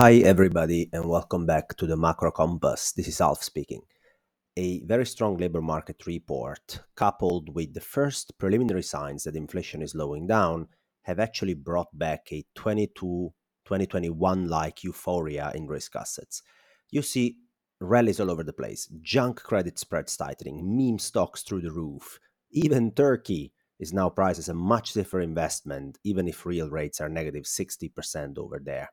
Hi, everybody, and welcome back to the Macro Compass. This is Alf speaking. A very strong labor market report, coupled with the first preliminary signs that inflation is slowing down, have actually brought back a 22 2021 like euphoria in risk assets. You see rallies all over the place, junk credit spreads tightening, meme stocks through the roof. Even Turkey is now priced as a much safer investment, even if real rates are negative 60% over there.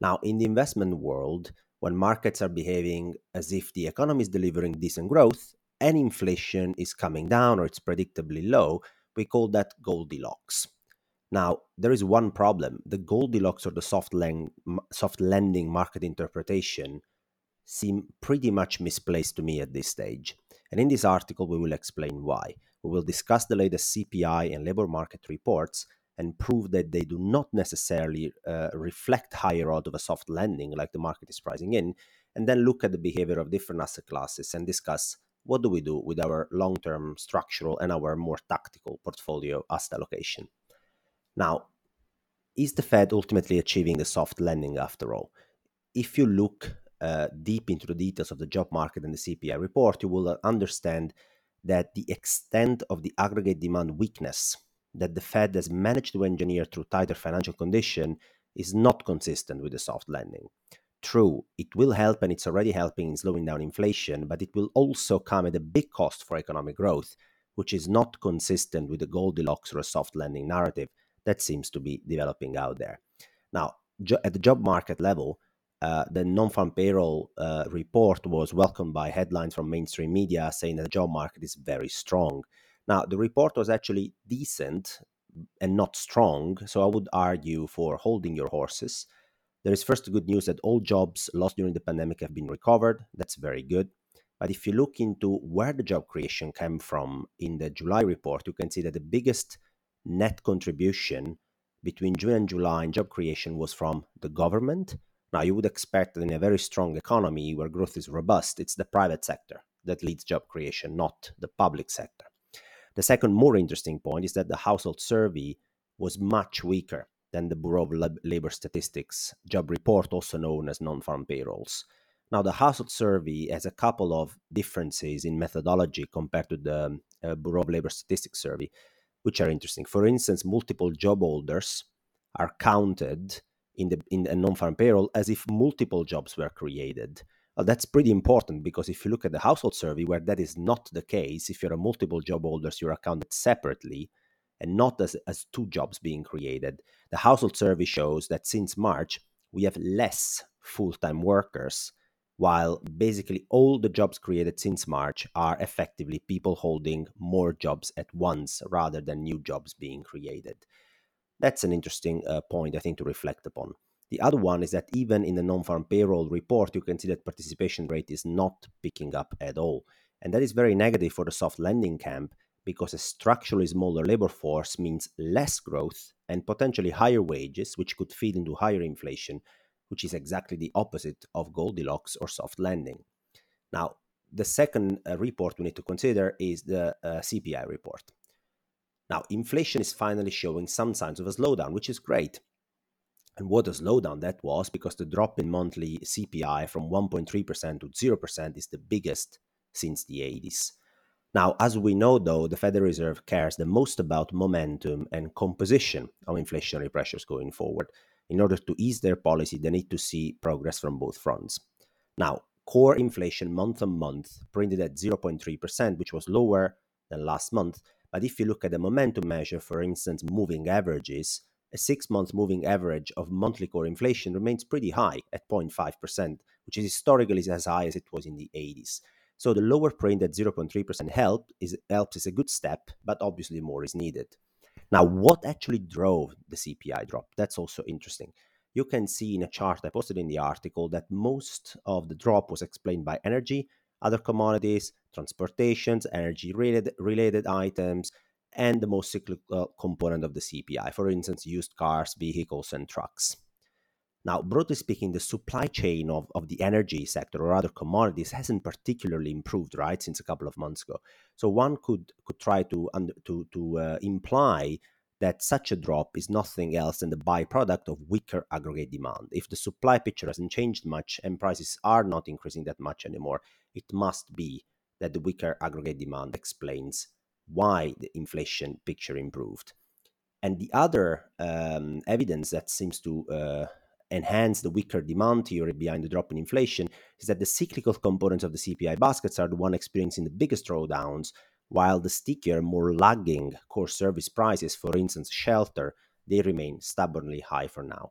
Now, in the investment world, when markets are behaving as if the economy is delivering decent growth and inflation is coming down or it's predictably low, we call that Goldilocks. Now, there is one problem. The Goldilocks or the soft, lang- soft market interpretation seem pretty much misplaced to me at this stage. And in this article, we will explain why. We will discuss the latest CPI and labor market reports and prove that they do not necessarily uh, reflect higher out of a soft landing like the market is pricing in, and then look at the behavior of different asset classes and discuss what do we do with our long-term structural and our more tactical portfolio asset allocation. Now, is the Fed ultimately achieving the soft landing after all? If you look uh, deep into the details of the job market and the CPI report, you will understand that the extent of the aggregate demand weakness that the Fed has managed to engineer through tighter financial condition is not consistent with the soft landing. True, it will help and it's already helping in slowing down inflation, but it will also come at a big cost for economic growth, which is not consistent with the Goldilocks or a soft landing narrative that seems to be developing out there. Now, at the job market level, uh, the non-farm payroll uh, report was welcomed by headlines from mainstream media saying that the job market is very strong. Now, the report was actually decent and not strong, so I would argue for holding your horses. There is first good news that all jobs lost during the pandemic have been recovered. That's very good. But if you look into where the job creation came from in the July report, you can see that the biggest net contribution between June and July in job creation was from the government. Now, you would expect that in a very strong economy where growth is robust, it's the private sector that leads job creation, not the public sector. The second, more interesting point is that the household survey was much weaker than the Bureau of Labor Statistics job report, also known as non farm payrolls. Now, the household survey has a couple of differences in methodology compared to the uh, Bureau of Labor Statistics survey, which are interesting. For instance, multiple job holders are counted in the in a non-farm payroll as if multiple jobs were created. That's pretty important because if you look at the household survey, where that is not the case, if you're a multiple job holders, you're accounted separately and not as, as two jobs being created. The household survey shows that since March, we have less full time workers, while basically all the jobs created since March are effectively people holding more jobs at once rather than new jobs being created. That's an interesting uh, point, I think, to reflect upon. The other one is that even in the non farm payroll report, you can see that participation rate is not picking up at all. And that is very negative for the soft landing camp because a structurally smaller labor force means less growth and potentially higher wages, which could feed into higher inflation, which is exactly the opposite of Goldilocks or soft landing. Now, the second uh, report we need to consider is the uh, CPI report. Now, inflation is finally showing some signs of a slowdown, which is great. And what a slowdown that was because the drop in monthly CPI from 1.3% to 0% is the biggest since the 80s. Now, as we know, though, the Federal Reserve cares the most about momentum and composition of inflationary pressures going forward. In order to ease their policy, they need to see progress from both fronts. Now, core inflation month on month printed at 0.3%, which was lower than last month. But if you look at the momentum measure, for instance, moving averages, a six month moving average of monthly core inflation remains pretty high at 0.5%, which is historically as high as it was in the 80s. So the lower print at 0.3% help is, helps is a good step, but obviously more is needed. Now, what actually drove the CPI drop? That's also interesting. You can see in a chart I posted in the article that most of the drop was explained by energy, other commodities, transportations, energy related, related items, and the most cyclical component of the CPI, for instance, used cars, vehicles, and trucks. Now, broadly speaking, the supply chain of, of the energy sector or other commodities hasn't particularly improved, right, since a couple of months ago. So one could could try to to to uh, imply that such a drop is nothing else than the byproduct of weaker aggregate demand. If the supply picture hasn't changed much and prices are not increasing that much anymore, it must be that the weaker aggregate demand explains why the inflation picture improved. And the other um, evidence that seems to uh, enhance the weaker demand theory behind the drop in inflation is that the cyclical components of the CPI baskets are the one experiencing the biggest drawdowns, while the stickier, more lagging core service prices, for instance, shelter, they remain stubbornly high for now.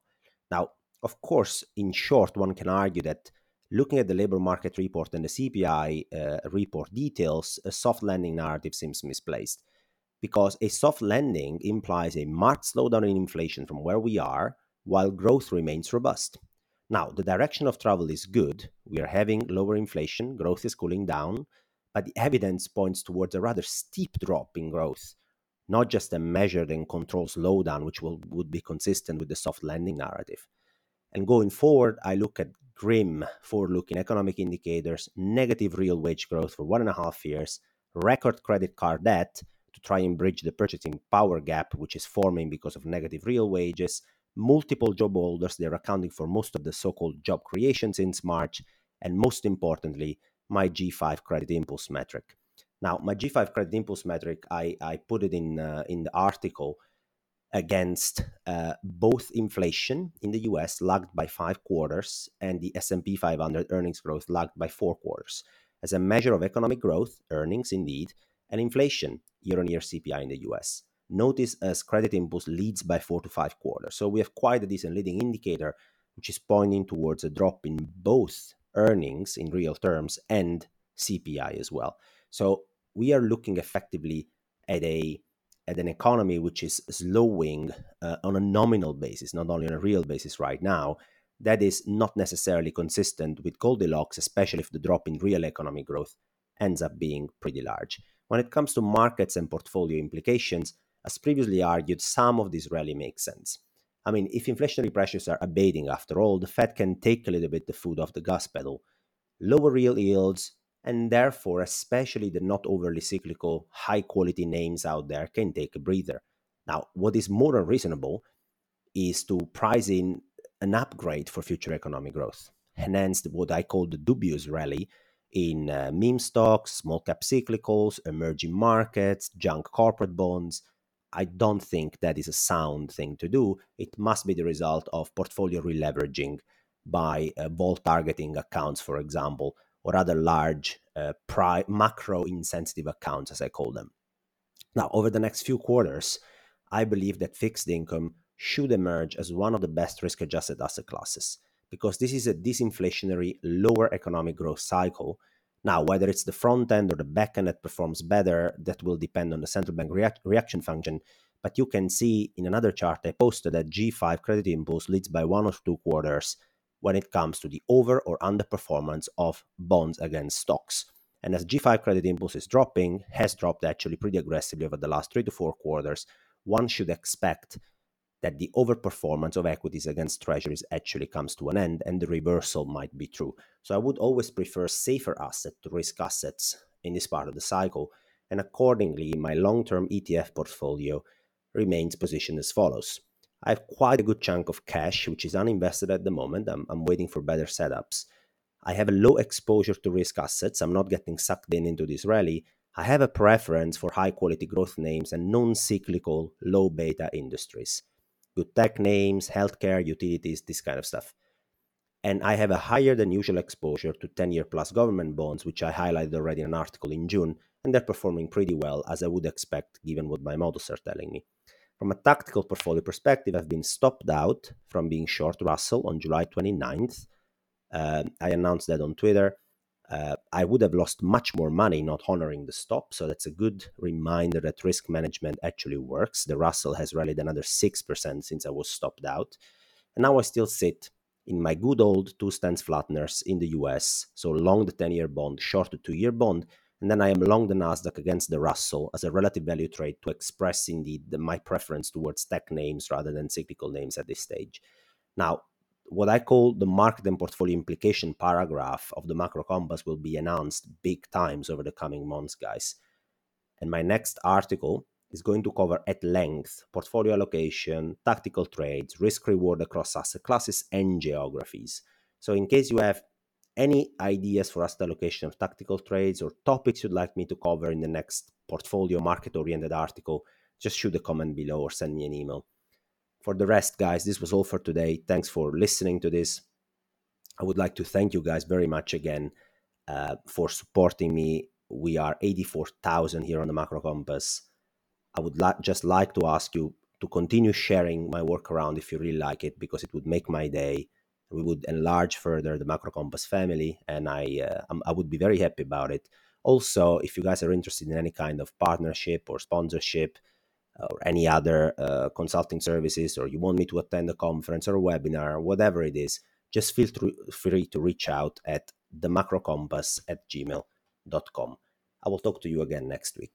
Now, of course, in short, one can argue that looking at the labor market report and the CPI uh, report details, a soft landing narrative seems misplaced because a soft landing implies a marked slowdown in inflation from where we are while growth remains robust. Now, the direction of travel is good. We are having lower inflation, growth is cooling down, but the evidence points towards a rather steep drop in growth, not just a measured and controlled slowdown, which will, would be consistent with the soft landing narrative. And going forward, I look at grim forward looking economic indicators, negative real wage growth for one and a half years, record credit card debt to try and bridge the purchasing power gap, which is forming because of negative real wages, multiple job holders, they're accounting for most of the so called job creation since March, and most importantly, my G5 credit impulse metric. Now, my G5 credit impulse metric, I, I put it in, uh, in the article against uh, both inflation in the US lagged by five quarters and the S&P 500 earnings growth lagged by four quarters as a measure of economic growth, earnings indeed, and inflation, year-on-year CPI in the US. Notice as credit impulse leads by four to five quarters. So we have quite a decent leading indicator, which is pointing towards a drop in both earnings in real terms and CPI as well. So we are looking effectively at a at an economy which is slowing uh, on a nominal basis, not only on a real basis right now. That is not necessarily consistent with Goldilocks, especially if the drop in real economic growth ends up being pretty large. When it comes to markets and portfolio implications, as previously argued, some of this rarely makes sense. I mean, if inflationary pressures are abating after all, the Fed can take a little bit of the foot off the gas pedal, lower real yields, and therefore, especially the not overly cyclical, high quality names out there can take a breather. Now, what is more unreasonable is to price in an upgrade for future economic growth, hence what I call the dubious rally in uh, meme stocks, small cap cyclicals, emerging markets, junk corporate bonds, I don't think that is a sound thing to do. It must be the result of portfolio releveraging by uh, vol targeting accounts, for example, or other large uh, pri- macro insensitive accounts, as I call them. Now, over the next few quarters, I believe that fixed income should emerge as one of the best risk adjusted asset classes because this is a disinflationary, lower economic growth cycle now, whether it's the front end or the back end that performs better, that will depend on the central bank react- reaction function. But you can see in another chart I posted that G5 credit impulse leads by one or two quarters when it comes to the over or underperformance of bonds against stocks. And as G5 credit impulse is dropping, has dropped actually pretty aggressively over the last three to four quarters, one should expect that the overperformance of equities against treasuries actually comes to an end and the reversal might be true. So I would always prefer safer asset to risk assets in this part of the cycle. And accordingly, my long term ETF portfolio remains positioned as follows. I have quite a good chunk of cash, which is uninvested at the moment. I'm, I'm waiting for better setups. I have a low exposure to risk assets. I'm not getting sucked in into this rally. I have a preference for high quality growth names and non cyclical, low beta industries good tech names, healthcare, utilities, this kind of stuff. And I have a higher than usual exposure to 10 year plus government bonds, which I highlighted already in an article in June, and they're performing pretty well as I would expect given what my models are telling me. From a tactical portfolio perspective, I've been stopped out from being short Russell on July 29th. Uh, I announced that on Twitter uh, I would have lost much more money not honoring the stop. So that's a good reminder that risk management actually works. The Russell has rallied another 6% since I was stopped out. And now I still sit in my good old 2s10s flatteners in the US. So long the 10 year bond, short the two year bond. And then I am long the NASDAQ against the Russell as a relative value trade to express indeed the, my preference towards tech names rather than cyclical names at this stage. Now, what I call the market and portfolio implication paragraph of the macro compass will be announced big times over the coming months, guys. And my next article is going to cover at length portfolio allocation, tactical trades, risk reward across asset classes, and geographies. So, in case you have any ideas for asset allocation or tactical trades or topics you'd like me to cover in the next portfolio market oriented article, just shoot a comment below or send me an email. For the rest, guys, this was all for today. Thanks for listening to this. I would like to thank you guys very much again uh, for supporting me. We are 84,000 here on the Macro Compass. I would just like to ask you to continue sharing my work around if you really like it, because it would make my day. We would enlarge further the Macro Compass family, and I uh, I would be very happy about it. Also, if you guys are interested in any kind of partnership or sponsorship, or any other uh, consulting services, or you want me to attend a conference or a webinar, whatever it is, just feel free to reach out at themacrocompass at gmail.com. I will talk to you again next week.